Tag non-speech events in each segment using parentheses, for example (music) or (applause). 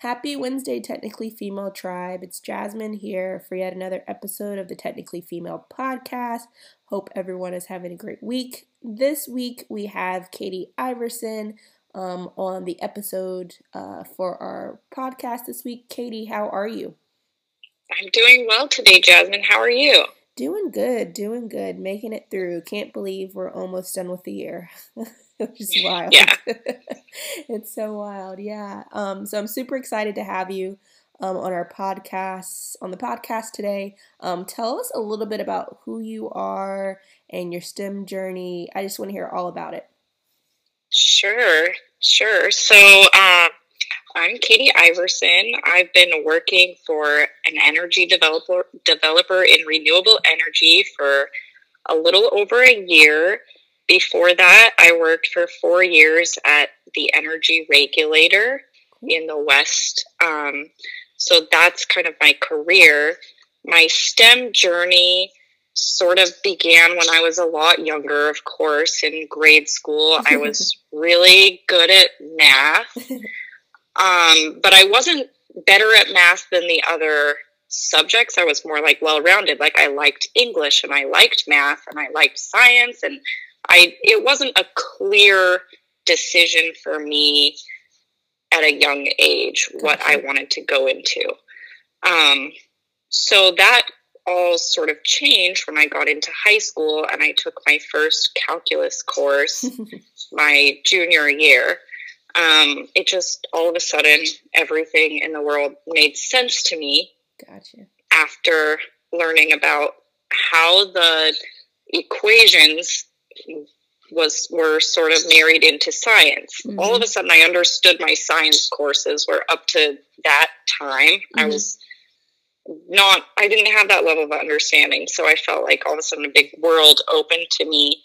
Happy Wednesday, Technically Female Tribe. It's Jasmine here for yet another episode of the Technically Female Podcast. Hope everyone is having a great week. This week we have Katie Iverson um, on the episode uh, for our podcast this week. Katie, how are you? I'm doing well today, Jasmine. How are you? Doing good, doing good, making it through. Can't believe we're almost done with the year. (laughs) (laughs) which is wild. Yeah. (laughs) it's so wild. Yeah. Um, so I'm super excited to have you um, on our podcast, on the podcast today. Um, tell us a little bit about who you are and your STEM journey. I just want to hear all about it. Sure, sure. So, uh, I'm Katie Iverson. I've been working for an energy developer developer in renewable energy for a little over a year. Before that, I worked for four years at the energy regulator in the West. Um, so that's kind of my career. My STEM journey sort of began when I was a lot younger, of course, in grade school. I was (laughs) really good at math, um, but I wasn't better at math than the other subjects. I was more like well rounded. Like I liked English and I liked math and I liked science and I it wasn't a clear decision for me at a young age what I wanted to go into. Um, so that all sort of changed when I got into high school and I took my first calculus course (laughs) my junior year. Um, it just all of a sudden everything in the world made sense to me. Gotcha. After learning about how the equations was were sort of married into science. Mm-hmm. All of a sudden, I understood my science courses. Where up to that time, mm-hmm. I was not. I didn't have that level of understanding. So I felt like all of a sudden a big world opened to me,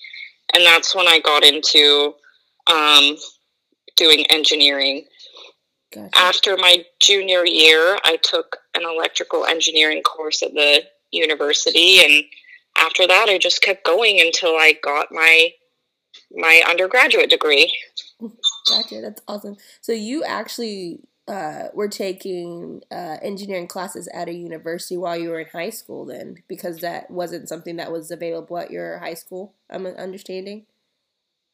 and that's when I got into um, doing engineering. Gotcha. After my junior year, I took an electrical engineering course at the university and after that, I just kept going until I got my my undergraduate degree. Gotcha. That's awesome. So you actually uh, were taking uh, engineering classes at a university while you were in high school, then, because that wasn't something that was available at your high school. I'm understanding.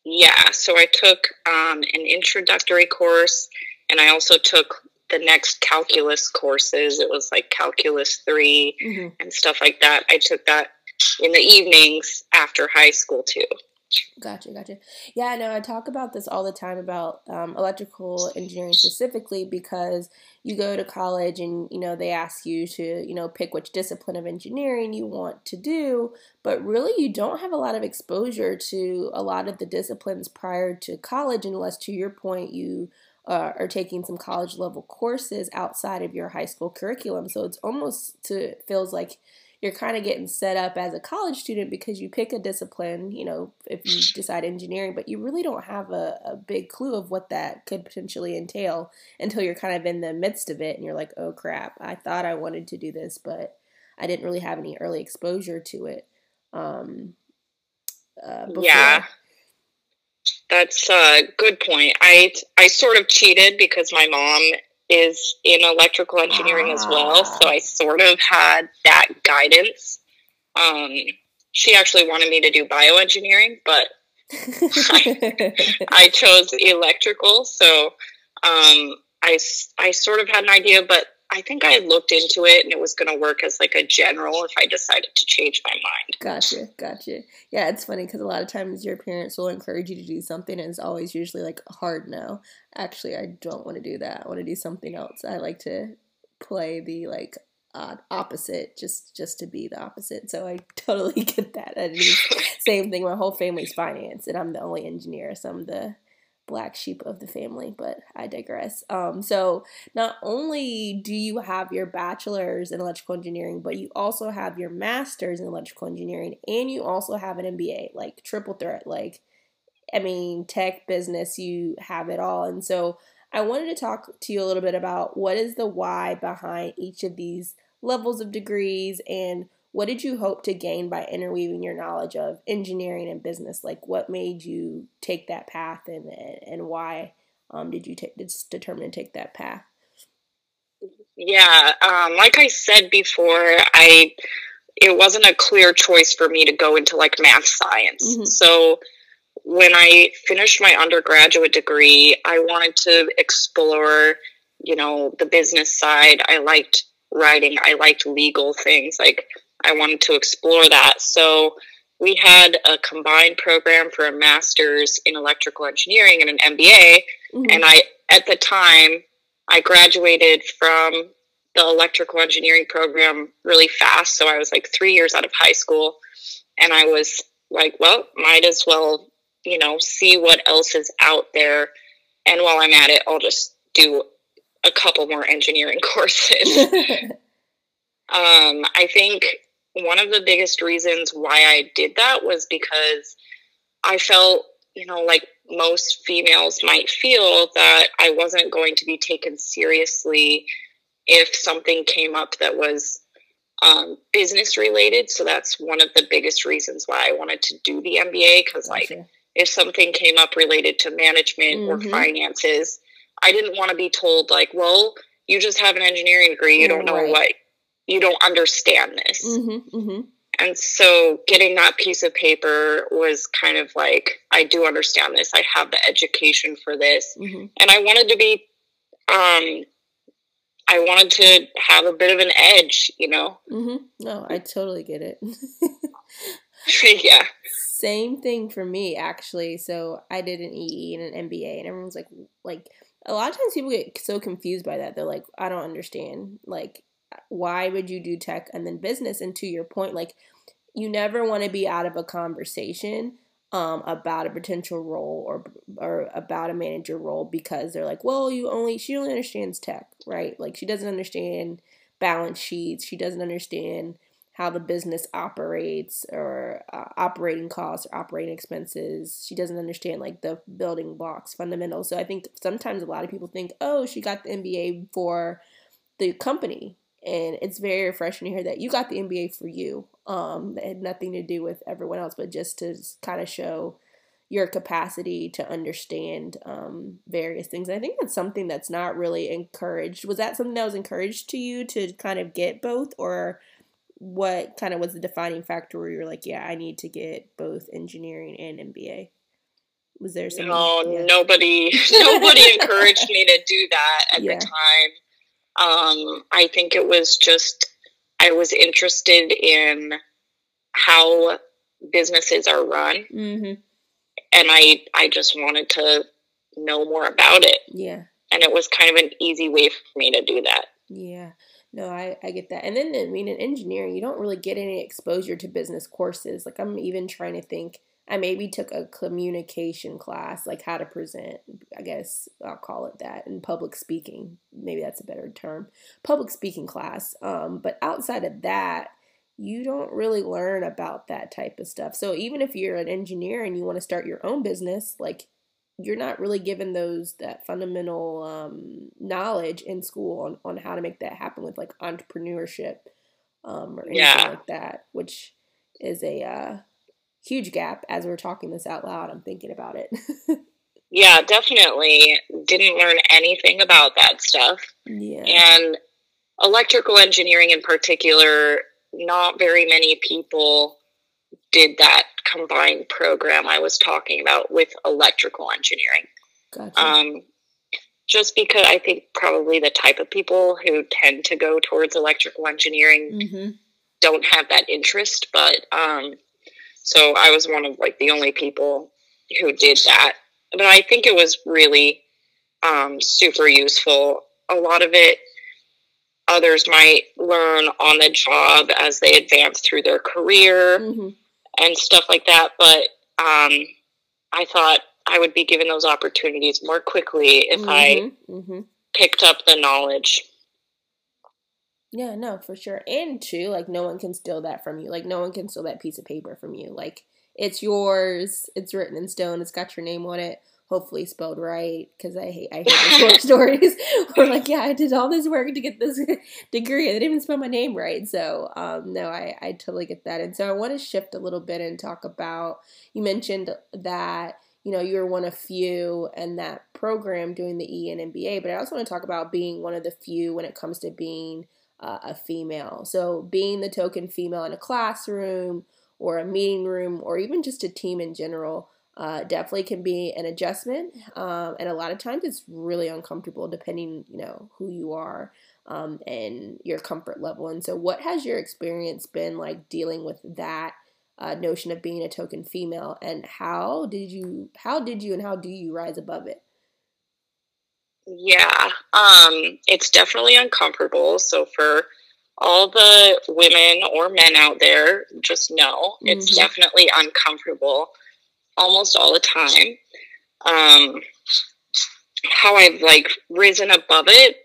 Yeah. So I took um, an introductory course, and I also took the next calculus courses. It was like calculus 3 mm-hmm. and stuff like that. I took that in the evenings after high school too. Gotcha, gotcha. Yeah, no, I talk about this all the time about um, electrical engineering specifically because you go to college and you know they ask you to you know pick which discipline of engineering you want to do, but really you don't have a lot of exposure to a lot of the disciplines prior to college unless, to your point, you uh, are taking some college level courses outside of your high school curriculum. So it's almost to feels like you're kind of getting set up as a college student because you pick a discipline, you know, if you (sniffs) decide engineering, but you really don't have a, a big clue of what that could potentially entail until you're kind of in the midst of it and you're like, oh crap, I thought I wanted to do this, but I didn't really have any early exposure to it. Um, uh, yeah. That's a good point. I I sort of cheated because my mom is in electrical engineering ah. as well. So I sort of had that guidance. Um, she actually wanted me to do bioengineering, but I, (laughs) I, chose electrical. So um, I, I sort of had an idea, but I think I looked into it and it was going to work as like a general if I decided to change my mind. Gotcha, gotcha. Yeah, it's funny because a lot of times your parents will encourage you to do something and it's always usually like hard no. Actually, I don't want to do that. I want to do something else. I like to play the like uh, opposite just just to be the opposite. So I (laughs) totally get that. I same thing. My whole family's finance and I'm the only engineer, so I'm the black sheep of the family, but I digress. Um, so not only do you have your bachelor's in electrical engineering, but you also have your master's in electrical engineering, and you also have an MBA, like triple threat. Like, I mean, tech, business, you have it all. And so I wanted to talk to you a little bit about what is the why behind each of these levels of degrees and what did you hope to gain by interweaving your knowledge of engineering and business? Like, what made you take that path, and and why um, did you take determine to take that path? Yeah, um, like I said before, I it wasn't a clear choice for me to go into like math science. Mm-hmm. So when I finished my undergraduate degree, I wanted to explore, you know, the business side. I liked writing, I liked legal things. Like I wanted to explore that. So we had a combined program for a master's in electrical engineering and an MBA. Mm-hmm. And I, at the time, I graduated from the electrical engineering program really fast. So I was like three years out of high school. And I was like, well, might as well, you know, see what else is out there. And while I'm at it, I'll just do a couple more engineering (laughs) courses. (laughs) um, I think one of the biggest reasons why I did that was because I felt, you know, like most females might feel that I wasn't going to be taken seriously if something came up that was um, business related. So that's one of the biggest reasons why I wanted to do the MBA because, like, if something came up related to management mm-hmm. or finances, I didn't want to be told, like, well, you just have an engineering degree, you don't know right. what you don't understand this. Mm-hmm, mm-hmm. And so getting that piece of paper was kind of like, I do understand this. I have the education for this. Mm-hmm. And I wanted to be, um, I wanted to have a bit of an edge, you know? Mm-hmm. No, I totally get it. (laughs) (laughs) yeah. Same thing for me, actually. So I did an EE and an MBA, and everyone's like, like, a lot of times people get so confused by that. They're like, I don't understand. Like, why would you do tech and then business? And to your point, like you never want to be out of a conversation um, about a potential role or or about a manager role because they're like, well, you only she only understands tech, right? Like she doesn't understand balance sheets, she doesn't understand how the business operates or uh, operating costs or operating expenses. She doesn't understand like the building blocks, fundamentals. So I think sometimes a lot of people think, oh, she got the MBA for the company, and it's very refreshing to hear that you got the MBA for you. Um, it had nothing to do with everyone else, but just to kind of show your capacity to understand um, various things. And I think that's something that's not really encouraged. Was that something that was encouraged to you to kind of get both, or what kind of was the defining factor where you're like, yeah, I need to get both engineering and MBA? Was there something? No, yeah. nobody, (laughs) nobody encouraged me to do that at yeah. the time. Um, I think it was just, I was interested in how businesses are run. Mm-hmm. And I, I just wanted to know more about it. Yeah. And it was kind of an easy way for me to do that. Yeah. No, I, I get that. And then, I mean, in engineering, you don't really get any exposure to business courses. Like, I'm even trying to think I maybe took a communication class, like how to present, I guess I'll call it that, in public speaking. Maybe that's a better term. Public speaking class. Um, but outside of that, you don't really learn about that type of stuff. So even if you're an engineer and you want to start your own business, like you're not really given those that fundamental um, knowledge in school on, on how to make that happen with like entrepreneurship um, or anything yeah. like that, which is a uh, huge gap as we're talking this out loud. I'm thinking about it. (laughs) yeah, definitely. Didn't learn anything about that stuff. Yeah. And electrical engineering in particular, not very many people did that combined program I was talking about with electrical engineering. Gotcha. Um, just because I think probably the type of people who tend to go towards electrical engineering mm-hmm. don't have that interest, but um, so I was one of like the only people who did that. But I think it was really um, super useful. A lot of it others might learn on the job as they advance through their career mm-hmm. And stuff like that. But um, I thought I would be given those opportunities more quickly if mm-hmm. I mm-hmm. picked up the knowledge. Yeah, no, for sure. And too, like no one can steal that from you. Like no one can steal that piece of paper from you. Like it's yours. It's written in stone. It's got your name on it. Hopefully spelled right, because I hate I hate the short (laughs) stories. (laughs) We're like, yeah, I did all this work to get this (laughs) degree. I didn't even spell my name right. So um, no, I I totally get that. And so I want to shift a little bit and talk about. You mentioned that you know, you're one of few in that program doing the E and MBA, but I also want to talk about being one of the few when it comes to being uh, a female. So, being the token female in a classroom or a meeting room or even just a team in general uh, definitely can be an adjustment. Um, and a lot of times it's really uncomfortable depending, you know, who you are um, and your comfort level. And so, what has your experience been like dealing with that? Uh, notion of being a token female and how did you how did you and how do you rise above it yeah, um, it's definitely uncomfortable. So for all the women or men out there, just know mm-hmm. it's definitely uncomfortable almost all the time. Um, how I've like risen above it,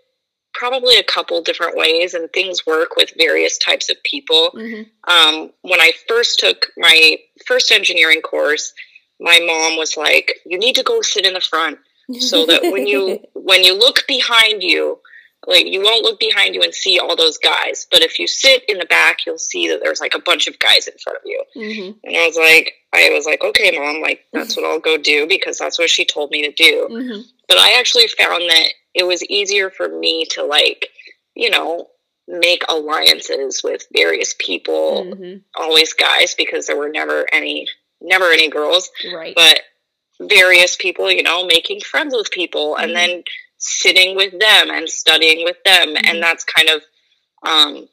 probably a couple different ways, and things work with various types of people. Mm-hmm. Um, when I first took my first engineering course, my mom was like, "You need to go sit in the front." so that when you (laughs) when you look behind you like you won't look behind you and see all those guys but if you sit in the back you'll see that there's like a bunch of guys in front of you mm-hmm. and i was like i was like okay mom like that's what i'll go do because that's what she told me to do mm-hmm. but i actually found that it was easier for me to like you know make alliances with various people mm-hmm. always guys because there were never any never any girls right but various people, you know, making friends with people mm-hmm. and then sitting with them and studying with them. Mm-hmm. And that's kind of um,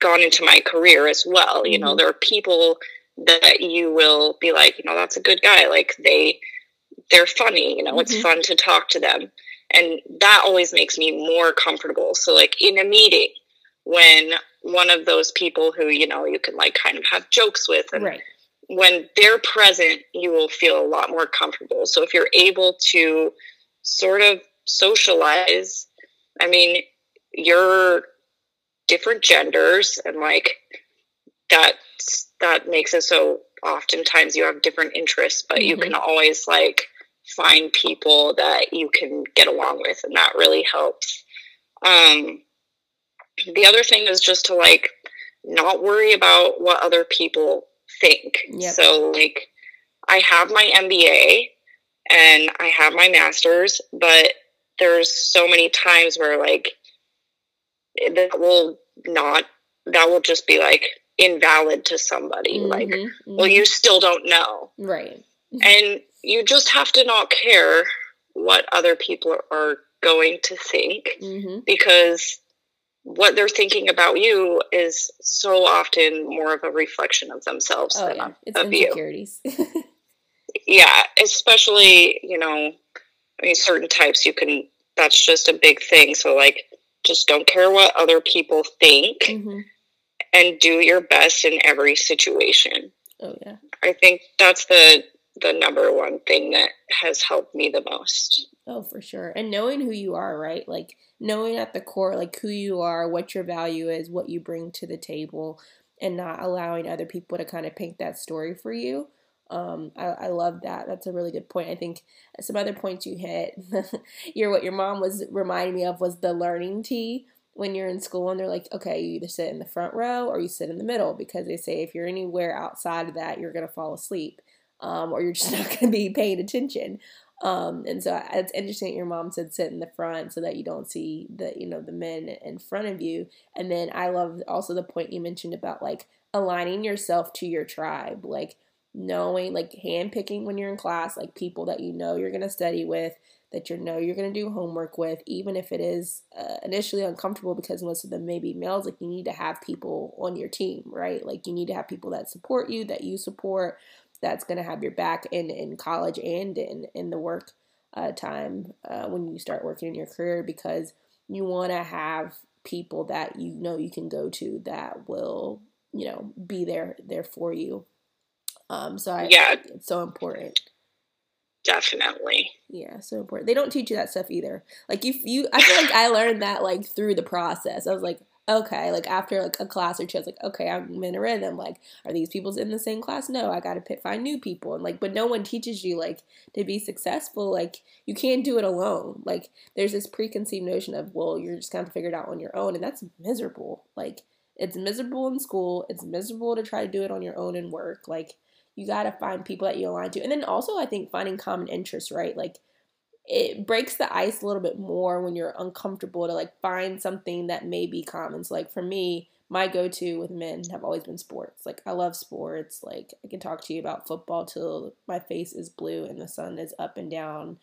gone into my career as well. You know, mm-hmm. there are people that you will be like, you know, that's a good guy. Like they, they're funny, you know, it's mm-hmm. fun to talk to them. And that always makes me more comfortable. So, like in a meeting, when one of those people who, you know, you can like kind of have jokes with and right when they're present, you will feel a lot more comfortable. So if you're able to sort of socialize, I mean, you're different genders and like that that makes it so oftentimes you have different interests, but mm-hmm. you can always like find people that you can get along with and that really helps. Um the other thing is just to like not worry about what other people think. Yep. So, like, I have my MBA and I have my master's, but there's so many times where, like, that will not, that will just be like invalid to somebody. Mm-hmm, like, mm-hmm. well, you still don't know. Right. and you just have to not care what other people are going to think mm-hmm. because what they're thinking about you is so often more of a reflection of themselves oh, than yeah. it's of insecurities. you. (laughs) yeah, especially you know, I mean, certain types you can. That's just a big thing. So like, just don't care what other people think, mm-hmm. and do your best in every situation. Oh yeah, I think that's the the number one thing that has helped me the most. Oh, for sure. And knowing who you are, right? Like knowing at the core, like who you are, what your value is, what you bring to the table, and not allowing other people to kind of paint that story for you. Um, I, I love that. That's a really good point. I think some other points you hit, (laughs) your what your mom was reminding me of was the learning tea when you're in school and they're like, okay, you either sit in the front row or you sit in the middle because they say if you're anywhere outside of that, you're gonna fall asleep um, or you're just (laughs) not going to be paying attention. Um, and so it's interesting that your mom said sit in the front so that you don't see the you know the men in front of you. And then I love also the point you mentioned about like aligning yourself to your tribe, like knowing like hand picking when you're in class, like people that you know you're gonna study with, that you know you're gonna do homework with, even if it is uh, initially uncomfortable because most of them may be males. Like you need to have people on your team, right? Like you need to have people that support you, that you support that's going to have your back in, in college and in, in the work uh, time uh, when you start working in your career because you want to have people that you know you can go to that will you know be there there for you um so I, yeah it's so important definitely yeah so important they don't teach you that stuff either like you you i feel like (laughs) i learned that like through the process i was like okay, like after like a class or two, I was like, okay, I'm in a rhythm. Like, are these people in the same class? No, I gotta pick, find new people. And like, but no one teaches you like to be successful. Like, you can't do it alone. Like, there's this preconceived notion of, well, you're just gonna figure it out on your own, and that's miserable. Like, it's miserable in school. It's miserable to try to do it on your own in work. Like, you got to find people that you align to. And then also, I think finding common interests, right? Like, it breaks the ice a little bit more when you're uncomfortable to like find something that may be common. So, like, for me, my go-to with men have always been sports. Like I love sports. Like I can talk to you about football till my face is blue and the sun is up and down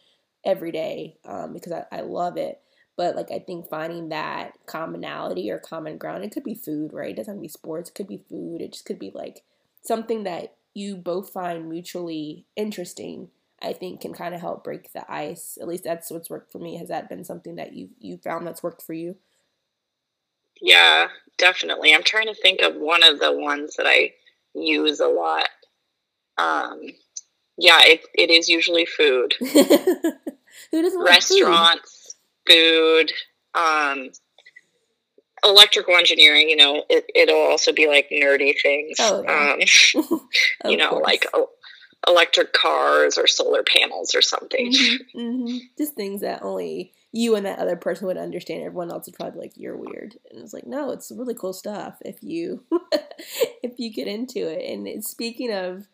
every day um, because I, I love it. But like I think finding that commonality or common ground, it could be food, right? It doesn't have to be sports. It could be food. It just could be like something that you both find mutually interesting. I think can kind of help break the ice. At least that's what's worked for me. Has that been something that you you found that's worked for you? Yeah, definitely. I'm trying to think of one of the ones that I use a lot. Um, yeah, it, it is usually food. (laughs) Who doesn't Restaurants, food, food um, electrical engineering, you know, it, it'll also be like nerdy things. Oh, yeah. um, (laughs) you know, course. like electric cars or solar panels or something. Mm-hmm, (laughs) mm-hmm. Just things that only you and that other person would understand. Everyone else would probably be like, "You're weird," and it's like, no, it's really cool stuff if you (laughs) if you get into it. And speaking of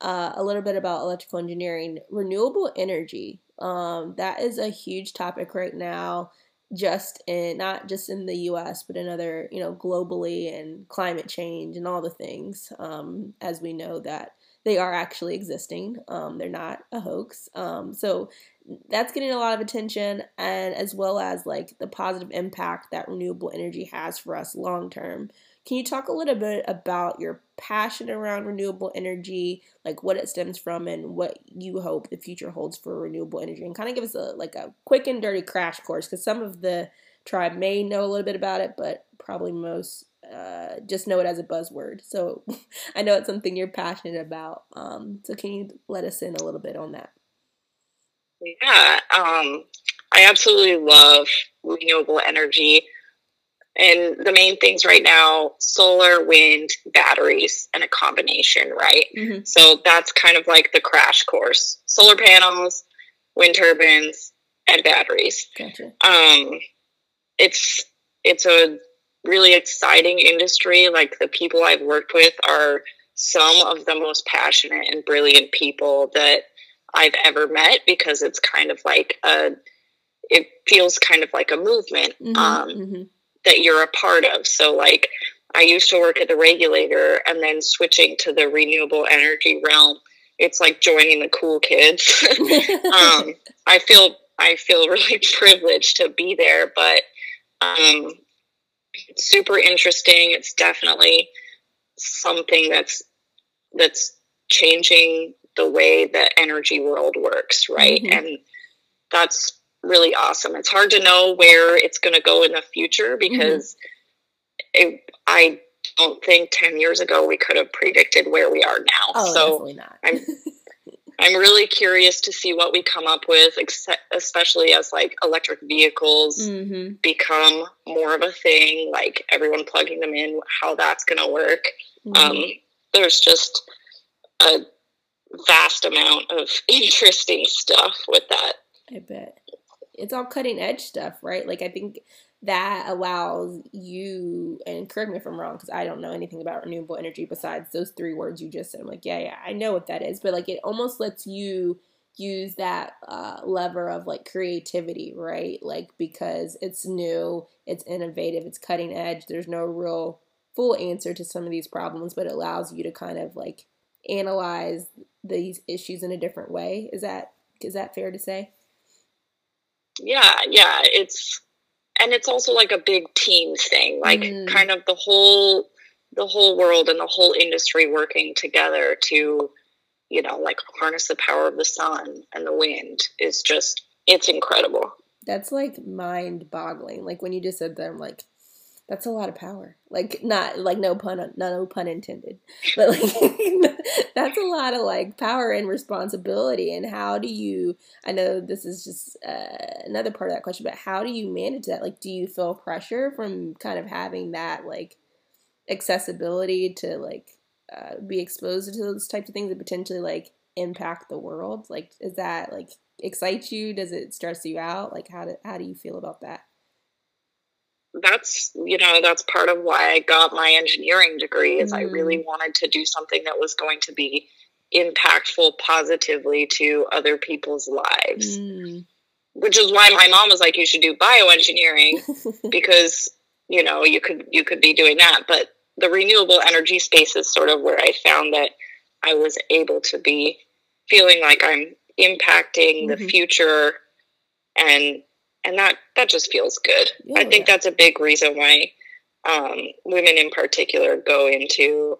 uh, a little bit about electrical engineering, renewable energy. Um, that is a huge topic right now, just in not just in the U.S. but in other, you know, globally and climate change and all the things. Um, as we know that they are actually existing. Um, they're not a hoax. Um, so that's getting a lot of attention, and as well as like the positive impact that renewable energy has for us long term. Can you talk a little bit about your passion around renewable energy, like what it stems from, and what you hope the future holds for renewable energy, and kind of give us a like a quick and dirty crash course because some of the tribe may know a little bit about it, but probably most uh, just know it as a buzzword. So (laughs) I know it's something you're passionate about. Um, so can you let us in a little bit on that? Yeah, um, I absolutely love renewable energy. And the main things right now solar, wind, batteries, and a combination, right? Mm-hmm. So that's kind of like the crash course solar panels, wind turbines, and batteries. Gotcha. Um, it's it's a really exciting industry. Like the people I've worked with are some of the most passionate and brilliant people that I've ever met because it's kind of like a, it feels kind of like a movement mm-hmm, um, mm-hmm. That you're a part of. So, like, I used to work at the regulator and then switching to the renewable energy realm. It's like joining the cool kids. (laughs) um, I feel I feel really (laughs) privileged to be there, but um, it's super interesting. It's definitely something that's that's changing the way the energy world works, right? Mm-hmm. And that's really awesome. It's hard to know where it's going to go in the future because mm-hmm. it, I don't think 10 years ago we could have predicted where we are now. Oh, so definitely not. I'm (laughs) I'm really curious to see what we come up with, especially as like electric vehicles mm-hmm. become more of a thing, like everyone plugging them in, how that's going to work. Mm-hmm. Um, there's just a vast amount of (laughs) interesting stuff with that. I bet. It's all cutting edge stuff, right? Like, I think that allows you, and correct me if I'm wrong, because I don't know anything about renewable energy besides those three words you just said. I'm like, yeah, yeah, I know what that is, but like, it almost lets you use that uh, lever of like creativity, right? Like, because it's new, it's innovative, it's cutting edge, there's no real full answer to some of these problems, but it allows you to kind of like analyze these issues in a different way. Is that is that fair to say? Yeah, yeah. It's and it's also like a big team thing, like mm. kind of the whole the whole world and the whole industry working together to, you know, like harness the power of the sun and the wind is just it's incredible. That's like mind boggling. Like when you just said that, I'm like, that's a lot of power. Like not like no pun no pun intended, but like (laughs) that's a lot of like power and responsibility. And how do you? I know this is just uh, another part of that question, but how do you manage that? Like, do you feel pressure from kind of having that like accessibility to like uh, be exposed to those types of things that potentially like impact the world? Like, is that like excite you? Does it stress you out? Like, how do how do you feel about that? That's you know that's part of why I got my engineering degree is mm. I really mm. wanted to do something that was going to be impactful positively to other people's lives. Mm. Which is why my mom was like, you should do bioengineering (laughs) because, you know, you could you could be doing that. But the renewable energy space is sort of where I found that I was able to be feeling like I'm impacting mm-hmm. the future and and that that just feels good. I think yeah. that's a big reason why um, women in particular go into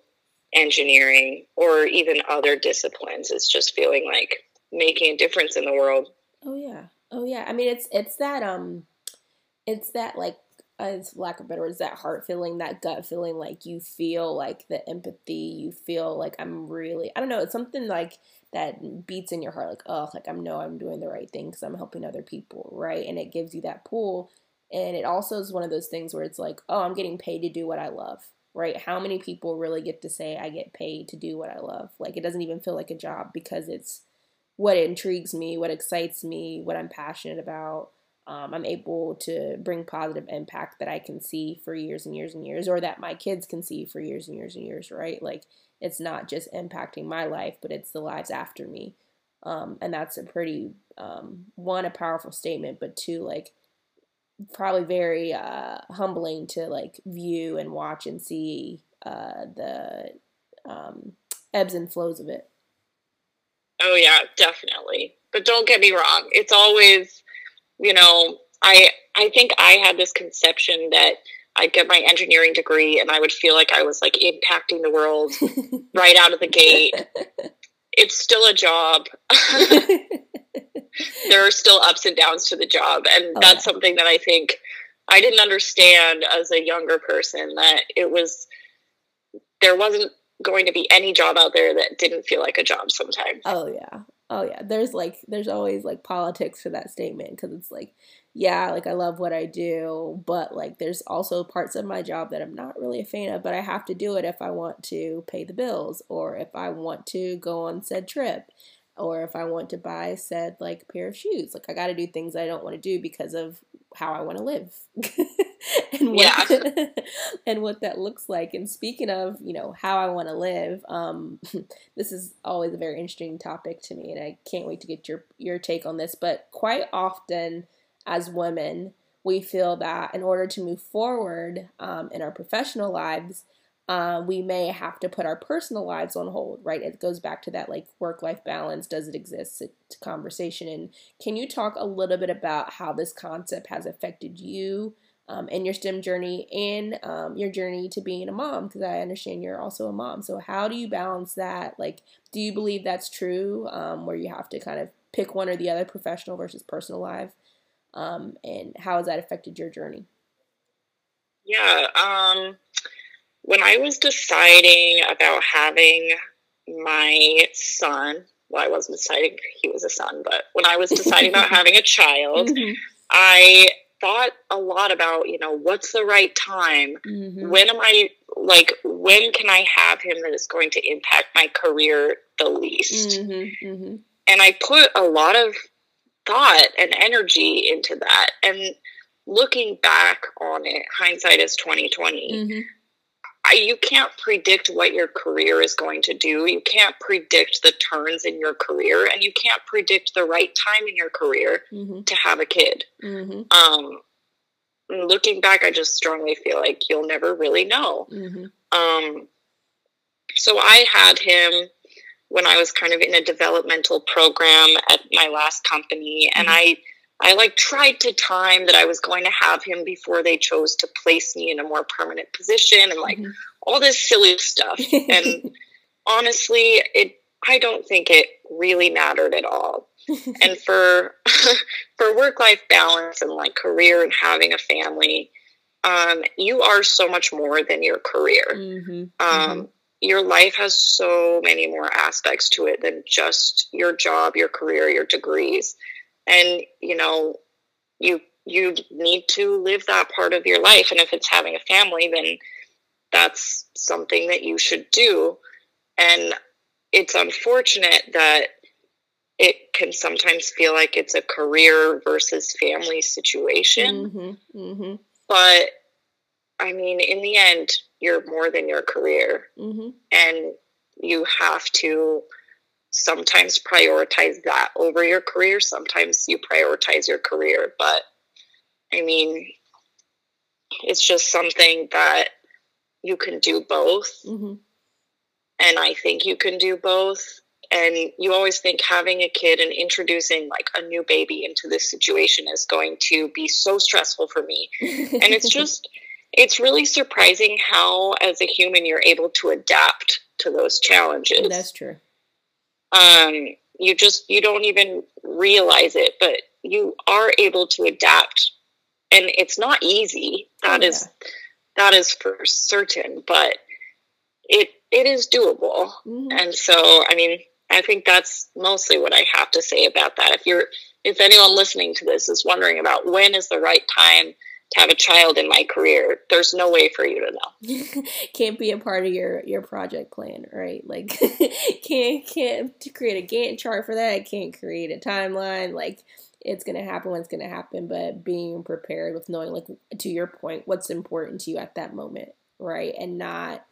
engineering or even other disciplines. It's just feeling like making a difference in the world. Oh yeah, oh yeah. I mean, it's it's that um, it's that like as lack of better words, that heart feeling, that gut feeling, like you feel like the empathy, you feel like I'm really, I don't know, it's something like that beats in your heart, like, oh, like I know I'm doing the right thing because I'm helping other people, right? And it gives you that pull. And it also is one of those things where it's like, oh, I'm getting paid to do what I love, right? How many people really get to say, I get paid to do what I love? Like, it doesn't even feel like a job because it's what intrigues me, what excites me, what I'm passionate about um, I'm able to bring positive impact that I can see for years and years and years, or that my kids can see for years and years and years, right? Like it's not just impacting my life, but it's the lives after me. Um, and that's a pretty, um, one, a powerful statement, but two, like probably very uh, humbling to like view and watch and see uh, the um, ebbs and flows of it. Oh, yeah, definitely. But don't get me wrong, it's always you know, I I think I had this conception that I'd get my engineering degree and I would feel like I was like impacting the world (laughs) right out of the gate. (laughs) It's still a job. (laughs) there are still ups and downs to the job. And oh, that's yeah. something that I think I didn't understand as a younger person that it was, there wasn't going to be any job out there that didn't feel like a job sometimes. Oh, yeah oh yeah there's like there's always like politics for that statement because it's like yeah like i love what i do but like there's also parts of my job that i'm not really a fan of but i have to do it if i want to pay the bills or if i want to go on said trip or if i want to buy said like pair of shoes like i got to do things i don't want to do because of how i want to live (laughs) and what yeah. (laughs) and what that looks like. And speaking of, you know, how I want to live, um, (laughs) this is always a very interesting topic to me, and I can't wait to get your your take on this. But quite often, as women, we feel that in order to move forward um, in our professional lives, uh, we may have to put our personal lives on hold, right? It goes back to that like work life balance. Does it exist? Conversation. And can you talk a little bit about how this concept has affected you um, in your STEM journey and um, your journey to being a mom, because I understand you're also a mom. So, how do you balance that? Like, do you believe that's true, um, where you have to kind of pick one or the other, professional versus personal life? Um, and how has that affected your journey? Yeah. Um, when I was deciding about having my son, well, I wasn't deciding he was a son, but when I was deciding about (laughs) having a child, mm-hmm. I thought a lot about, you know, what's the right time? Mm-hmm. When am I like when can I have him that is going to impact my career the least? Mm-hmm, mm-hmm. And I put a lot of thought and energy into that. And looking back on it, hindsight is 2020 you can't predict what your career is going to do. You can't predict the turns in your career, and you can't predict the right time in your career mm-hmm. to have a kid. Mm-hmm. Um, looking back, I just strongly feel like you'll never really know. Mm-hmm. Um, so I had him when I was kind of in a developmental program at my last company, and mm-hmm. I I like tried to time that I was going to have him before they chose to place me in a more permanent position and like mm-hmm. all this silly stuff. (laughs) and honestly, it I don't think it really mattered at all. (laughs) and for (laughs) for work life balance and like career and having a family, um, you are so much more than your career. Mm-hmm. Um, mm-hmm. Your life has so many more aspects to it than just your job, your career, your degrees. And you know you you need to live that part of your life. And if it's having a family then that's something that you should do. And it's unfortunate that it can sometimes feel like it's a career versus family situation. Mm-hmm, mm-hmm. but i mean in the end you're more than your career mm-hmm. and you have to sometimes prioritize that over your career. Sometimes you prioritize your career. But I mean, it's just something that you can do both. Mm-hmm. And I think you can do both. And you always think having a kid and introducing like a new baby into this situation is going to be so stressful for me. (laughs) and it's just, it's really surprising how, as a human, you're able to adapt to those challenges. That's true. Um, you just, you don't even realize it, but you are able to adapt. And it's not easy. That oh, is, that is for certain, but it it is doable. Mm-hmm. And so, I mean, I think that's mostly what I have to say about that. If you're if anyone listening to this is wondering about when is the right time to have a child in my career, there's no way for you to know. (laughs) can't be a part of your your project plan, right? Like (laughs) can't can't create a Gantt chart for that. Can't create a timeline. Like it's gonna happen when it's gonna happen. But being prepared with knowing, like to your point, what's important to you at that moment, right? And not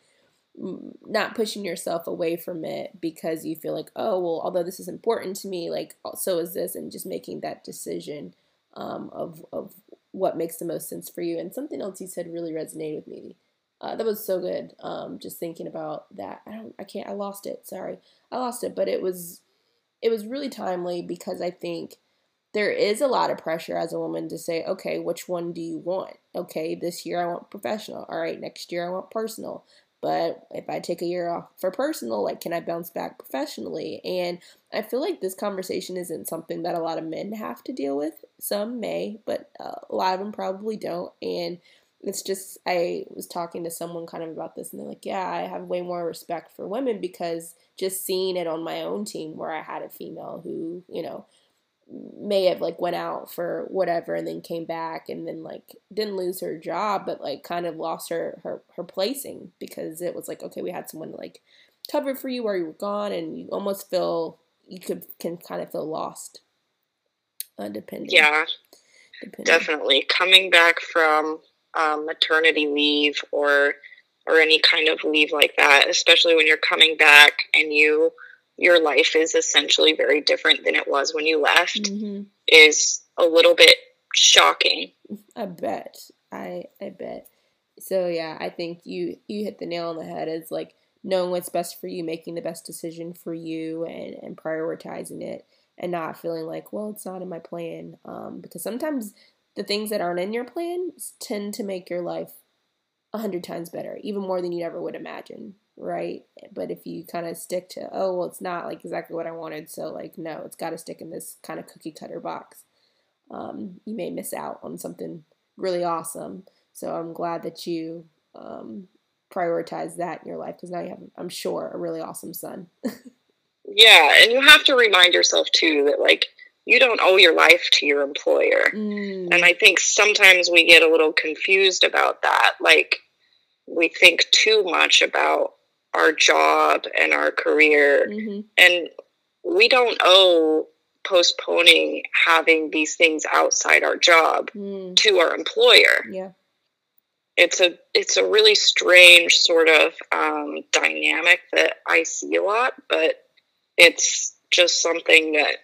not pushing yourself away from it because you feel like, oh, well, although this is important to me, like, so is this, and just making that decision um, of, of what makes the most sense for you. And something else you said really resonated with me. Uh, that was so good. Um, just thinking about that. I don't, I can't, I lost it. Sorry. I lost it, but it was, it was really timely because I think there is a lot of pressure as a woman to say, okay, which one do you want? Okay, this year I want professional. All right, next year I want personal. But if I take a year off for personal, like, can I bounce back professionally? And I feel like this conversation isn't something that a lot of men have to deal with. Some may, but uh, a lot of them probably don't. And it's just, I was talking to someone kind of about this, and they're like, yeah, I have way more respect for women because just seeing it on my own team where I had a female who, you know, may have like went out for whatever and then came back and then like didn't lose her job but like kind of lost her her, her placing because it was like okay we had someone to like cover for you while you were gone and you almost feel you could can kind of feel lost. Uh, depending yeah. Depending. definitely. Coming back from um, maternity leave or or any kind of leave like that especially when you're coming back and you your life is essentially very different than it was when you left mm-hmm. is a little bit shocking. I bet. I I bet. So yeah, I think you you hit the nail on the head. It's like knowing what's best for you, making the best decision for you, and and prioritizing it, and not feeling like, well, it's not in my plan. Um, because sometimes the things that aren't in your plan tend to make your life a hundred times better, even more than you ever would imagine right? But if you kind of stick to, oh, well, it's not like exactly what I wanted, so like, no, it's got to stick in this kind of cookie cutter box. Um, you may miss out on something really awesome. So I'm glad that you um, prioritize that in your life because now you have, I'm sure, a really awesome son. yeah, and you have to remind yourself too that like you don't owe your life to your employer. Mm. And I think sometimes we get a little confused about that. Like we think too much about our job and our career. Mm-hmm. And we don't owe postponing having these things outside our job mm. to our employer. Yeah. It's a it's a really strange sort of um, dynamic that I see a lot, but it's just something that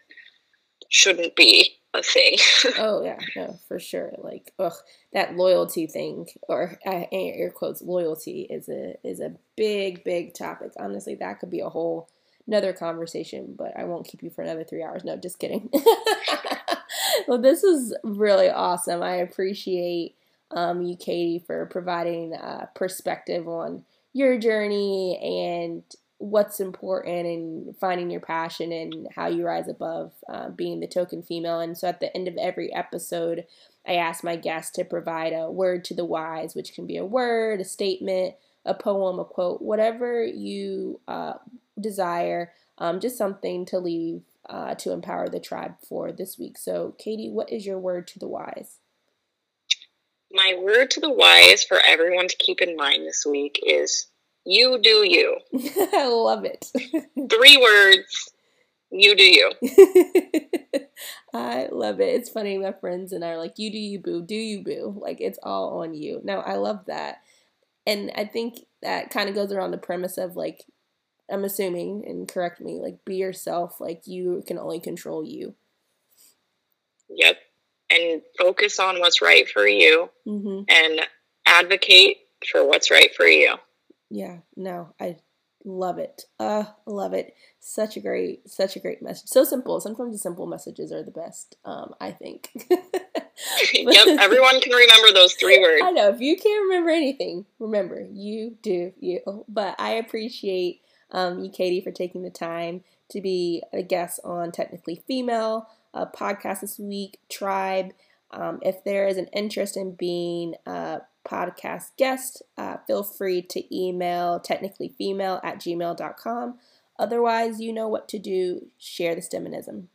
shouldn't be a thing. (laughs) oh yeah, no, for sure. Like, ugh, that loyalty thing, or uh, air quotes, loyalty is a is a big, big topic. Honestly, that could be a whole another conversation, but I won't keep you for another three hours. No, just kidding. (laughs) well, this is really awesome. I appreciate um, you, Katie, for providing uh, perspective on your journey and what's important and finding your passion and how you rise above uh, being the token female. And so at the end of every episode, I ask my guests to provide a word to the wise, which can be a word, a statement, a poem, a quote, whatever you uh, desire, um, just something to leave uh, to empower the tribe for this week. So, Katie, what is your word to the wise? My word to the wise for everyone to keep in mind this week is you do you. (laughs) I love it. (laughs) Three words. You do you. (laughs) I love it. It's funny. My friends and I are like, you do you, boo. Do you, boo. Like, it's all on you. Now, I love that. And I think that kind of goes around the premise of like I'm assuming, and correct me, like be yourself. Like you can only control you. Yep. And focus on what's right for you Mm-hmm. and advocate for what's right for you. Yeah, no, I love it. Uh, love it. Such a great, such a great message. So simple. Sometimes the simple messages are the best. Um, I think. (laughs) (laughs) yep. Everyone can remember those three words. I know if you can't remember anything, remember you do you. But I appreciate um, you, Katie, for taking the time to be a guest on Technically Female uh, podcast this week. Tribe. Um, if there is an interest in being a podcast guest, uh, feel free to email technicallyfemale at gmail.com. Otherwise, you know what to do. Share the STEMinism.